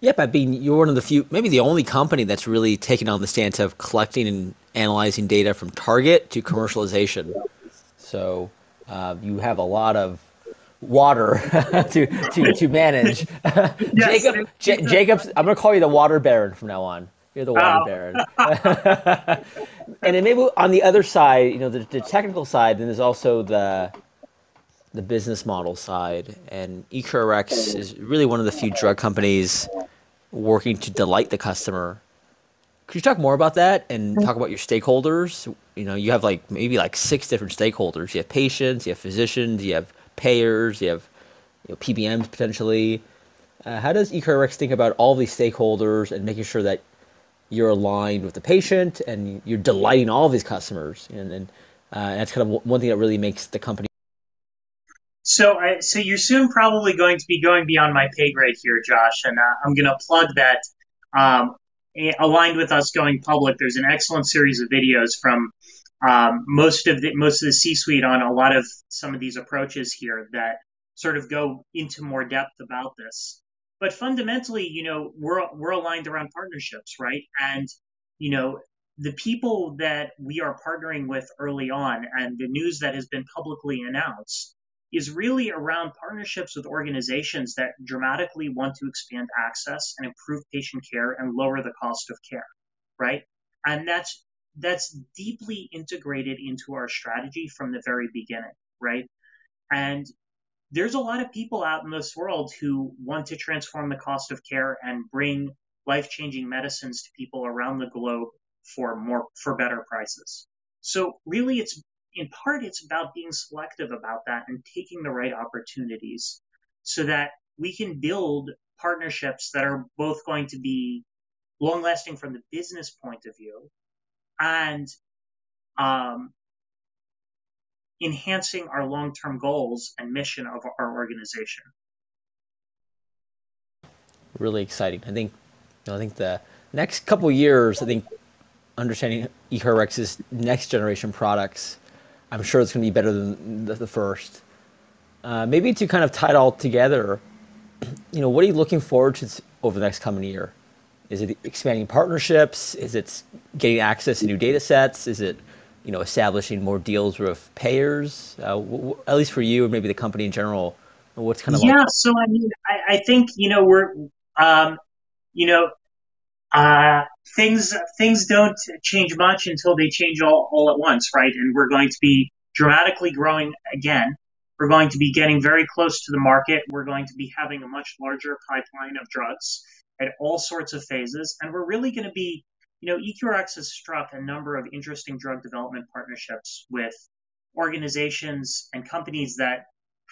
Yep, I mean you're one of the few, maybe the only company that's really taken on the stance of collecting and analyzing data from target to commercialization. So uh, you have a lot of water (laughs) to, to to manage. (laughs) Yes. (laughs) Jacob, J- Jacob's. I'm gonna call you the water baron from now on. You're the water Oh. baron. and then maybe on the other side, you know, the, the technical side, then there's also the the business model side. And EQRX is really one of the few drug companies working to delight the customer. Could you talk more about that and mm-hmm. talk about your stakeholders? You know, you have like maybe like six different stakeholders. You have patients, you have physicians, you have payers, you have you know, PBMs potentially. Uh, how does EQRX think about all these stakeholders and making sure that you're aligned with the patient and you're delighting all these customers? And, and uh, that's kind of one thing that really makes the company So, I, so you're soon probably going to be going beyond my pay grade here, Josh, and uh, I'm going to plug that. Um, aligned with us going public, there's an excellent series of videos from um, most of the most of the C-suite on a lot of some of these approaches here that sort of go into more depth about this. But fundamentally, you know, we're we're aligned around partnerships, right? And you know, the people that we are partnering with early on, and the news that has been publicly announced is really around partnerships with organizations that dramatically want to expand access and improve patient care and lower the cost of care, right? And that's that's deeply integrated into our strategy from the very beginning, right? And there's a lot of people out in this world who want to transform the cost of care and bring life-changing medicines to people around the globe for more for better prices. So really it's in part it's about being selective about that and taking the right opportunities so that we can build partnerships that are both going to be long lasting from the business point of view and um, enhancing our long term goals and mission of our organization. really exciting. I think, you know, I think the next couple years, I think understanding EQRX's next generation products, I'm sure it's going to be better than the, the first. Uh, maybe to kind of tie it all together, (clears throat) you know, what are you looking forward to over the next coming year? Is it expanding partnerships? Is it getting access to new data sets? Is it, you know, establishing more deals with payers? Uh, w- w- at least for you, or maybe the company in general. What's kind of like Yeah, so I mean, I, I think you know we're, um, you know, uh, things things don't change much until they change all, all at once, right? And we're going to be dramatically growing again. We're going to be getting very close to the market. We're going to be having a much larger pipeline of drugs at all sorts of phases, and we're really going to be, you know, EQRX has struck a number of interesting drug development partnerships with organizations and companies that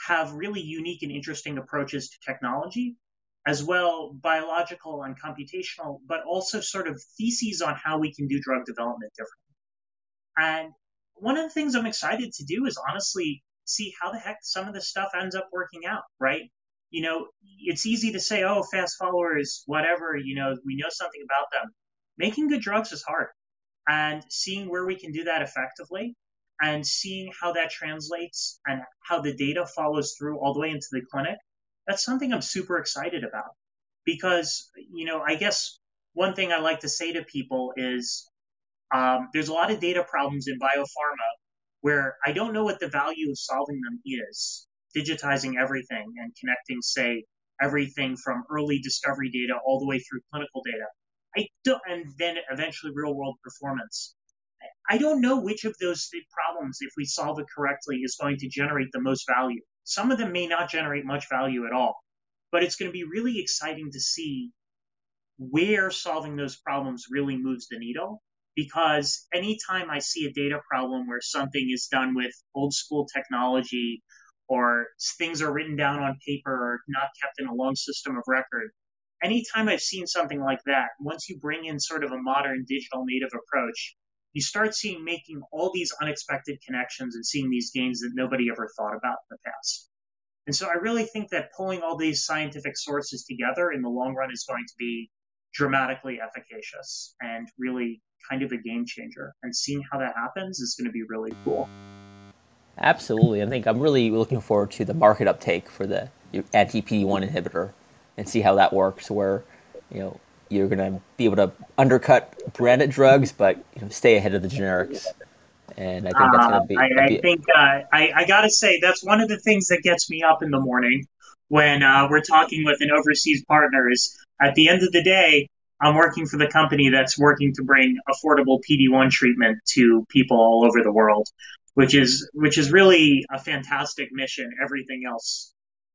have really unique and interesting approaches to technology, as well biological and computational, but also sort of theses on how we can do drug development differently. And one of the things I'm excited to do is honestly see how the heck some of this stuff ends up working out, right? You know, it's easy to say, oh, fast followers, whatever, you know, we know something about them. Making good drugs is hard. And seeing where we can do that effectively and seeing how that translates and how the data follows through all the way into the clinic, that's something I'm super excited about. Because, you know, I guess one thing I like to say to people is um, there's a lot of data problems in biopharma where I don't know what the value of solving them is. Digitizing everything and connecting, say, everything from early discovery data all the way through clinical data. I don't, and then eventually real world performance. I don't know which of those problems, if we solve it correctly, is going to generate the most value. Some of them may not generate much value at all, but it's going to be really exciting to see where solving those problems really moves the needle. Because anytime I see a data problem where something is done with old school technology or things are written down on paper or not kept in a long system of record, anytime I've seen something like that, once you bring in sort of a modern digital native approach, you start seeing making all these unexpected connections and seeing these gains that nobody ever thought about in the past. And so I really think that pulling all these scientific sources together in the long run is going to be dramatically efficacious and really kind of a game changer. And seeing how that happens is going to be really cool. Absolutely. I think I'm really looking forward to the market uptake for the anti PD1 inhibitor and see how that works. Where you know you're going to be able to undercut branded drugs, but you know, stay ahead of the generics. And I think that's going to be. Uh, I, I think uh, I, I got to say that's one of the things that gets me up in the morning when uh, we're talking with an overseas partner. Is at the end of the day, I'm working for the company that's working to bring affordable PD1 treatment to people all over the world, which is which is really a fantastic mission. Everything else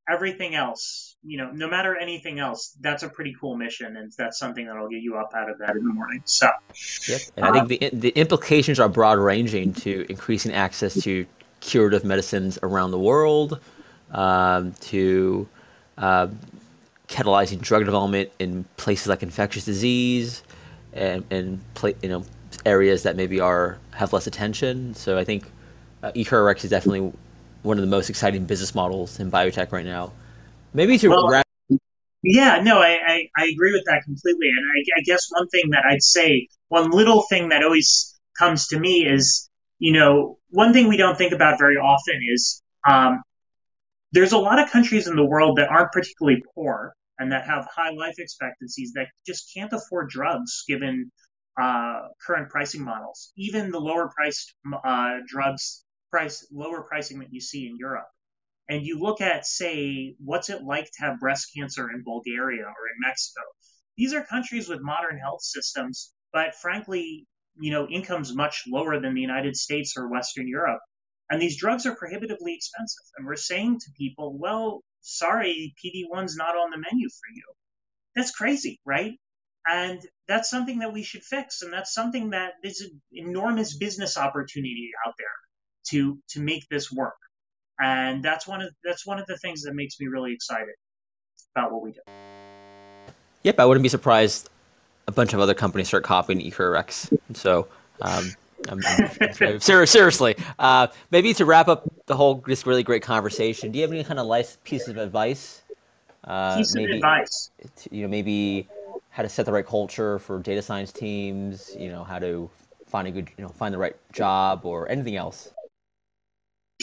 everything else, you know, no matter anything else, that's a pretty cool mission, and that's something that'll get you up out of bed in the morning. So, yep. And I think the the implications are broad ranging to increasing access to curative medicines around the world, um, to uh, catalyzing drug development in places like infectious disease, and and you know areas that maybe are have less attention. So I think uh, EQRX is definitely one of the most exciting business models in biotech right now. Maybe to well, wrap. Yeah, no, I, I, I, agree with that completely. And I, I guess one thing that I'd say, one little thing that always comes to me is, you know, one thing we don't think about very often is um, there's a lot of countries in the world that aren't particularly poor and that have high life expectancies that just can't afford drugs given uh, current pricing models. Even the lower priced uh, drugs price lower pricing that you see in Europe. And you look at, say, what's it like to have breast cancer in Bulgaria or in Mexico? These are countries with modern health systems, but frankly, you know, incomes much lower than the United States or Western Europe. And these drugs are prohibitively expensive. And we're saying to people, well, sorry, PD1's not on the menu for you. That's crazy, right? And that's something that we should fix. And that's something that is an enormous business opportunity out there to to make this work. And that's one of that's one of the things that makes me really excited about what we do. Yep, I wouldn't be surprised a bunch of other companies start copying EQRX. So um, I'm, I'm, (laughs) seriously, uh, maybe to wrap up the whole this really great conversation, do you have any kind of life piece of advice? Uh, piece maybe, of advice. You know, maybe how to set the right culture for data science teams. You know, how to find a good, you know, find the right job or anything else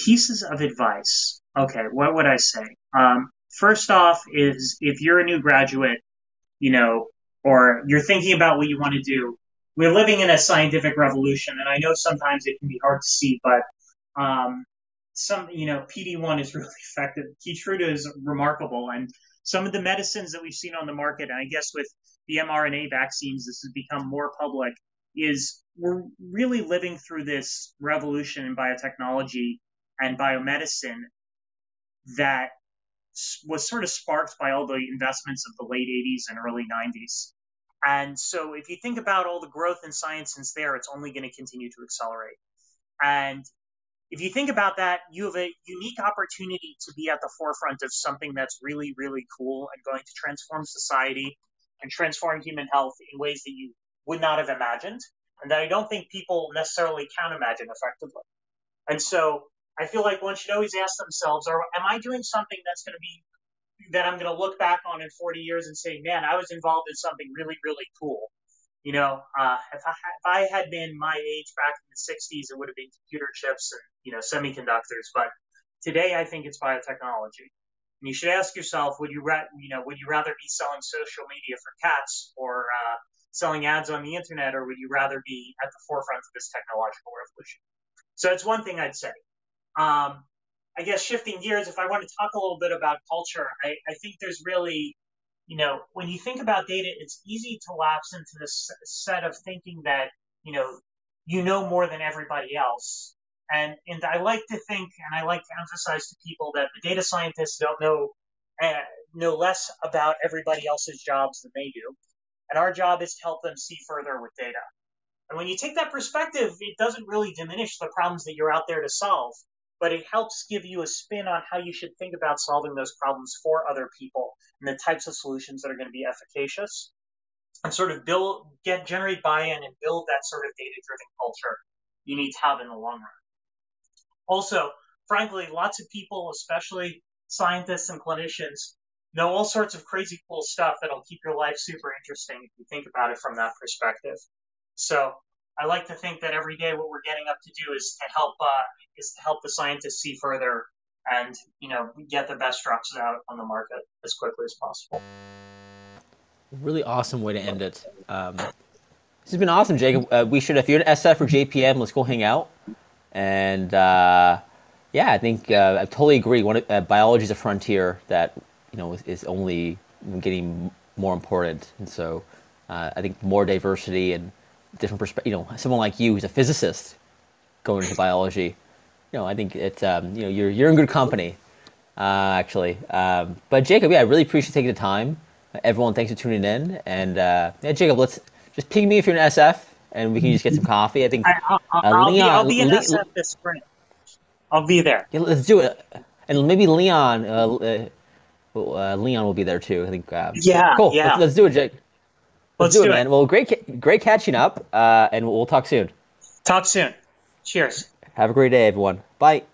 pieces of advice. Okay, what would I say? Um, first off, is if you're a new graduate, you know, or you're thinking about what you want to do, we're living in a scientific revolution, and I know sometimes it can be hard to see, but um, some, you know, PD1 is (laughs) really effective. Keytruda is remarkable, and some of the medicines that we've seen on the market, and I guess with the mRNA vaccines, this has become more public. Is we're really living through this revolution in biotechnology and biomedicine that was sort of sparked by all the investments of the late 80s and early 90s. And so if you think about all the growth in science since there, it's only going to continue to accelerate. And if you think about that, you have a unique opportunity to be at the forefront of something that's really, really cool and going to transform society and transform human health in ways that you would not have imagined and that I don't think people necessarily can imagine effectively. And so I feel like one should always ask themselves, or am I doing something that's going to be that I'm going to look back on in 40 years and say, man, I was involved in something really, really cool. You know, uh, if, I, if I had been my age back in the 60s, it would have been computer chips and, you know, semiconductors. But today, I think it's biotechnology. And you should ask yourself, would you, ra- you know, would you rather be selling social media for cats or uh, selling ads on the internet, or would you rather be at the forefront of this technological revolution? So it's one thing I'd say. Um, I guess shifting gears, if I want to talk a little bit about culture, I, I think there's really, you know, when you think about data, it's easy to lapse into this set of thinking that, you know, you know more than everybody else. And, and I like to think, and I like to emphasize to people that the data scientists don't know, uh, know less about everybody else's jobs than they do. And our job is to help them see further with data. And when you take that perspective, it doesn't really diminish the problems that you're out there to solve but it helps give you a spin on how you should think about solving those problems for other people and the types of solutions that are going to be efficacious. And sort of build get generate buy-in and build that sort of data-driven culture you need to have in the long run. Also frankly lots of people especially scientists and clinicians know all sorts of crazy cool stuff that'll keep your life super interesting if you think about it from that perspective. So I like to think that every day what we're getting up to do is to help uh, is to help the scientists see further and you know get the best drugs out on the market as quickly as possible. Really awesome way to end it. Um, this has been awesome, Jacob. Uh, we should, if you're an SF or JPM, let's go hang out. And uh, yeah, I think uh, I totally agree. One, uh, biology is a frontier that you know is, is only getting more important, and so uh, I think more diversity and different perspective. You know, someone like you who's a physicist going into biology. You know, I think it's um, you know you're you're in good company, uh, actually. Um, but Jacob, yeah, I really appreciate taking the time. Everyone, thanks for tuning in. And uh, yeah, Jacob, let's just ping me if you're in SF, and we can just get some coffee. I think I, I'll, I'll, be, I'll be in Le- SF this spring. I'll be there. Yeah, let's do it. And maybe Leon, uh, uh, uh, Leon will be there too. I think. Uh, yeah. Cool. Yeah. Let's, let's do it, Jake. Let's, let's do, do it, man. Well, great, great catching up, uh, and we'll talk soon. Talk soon. Cheers. Have a great day, everyone. Bye.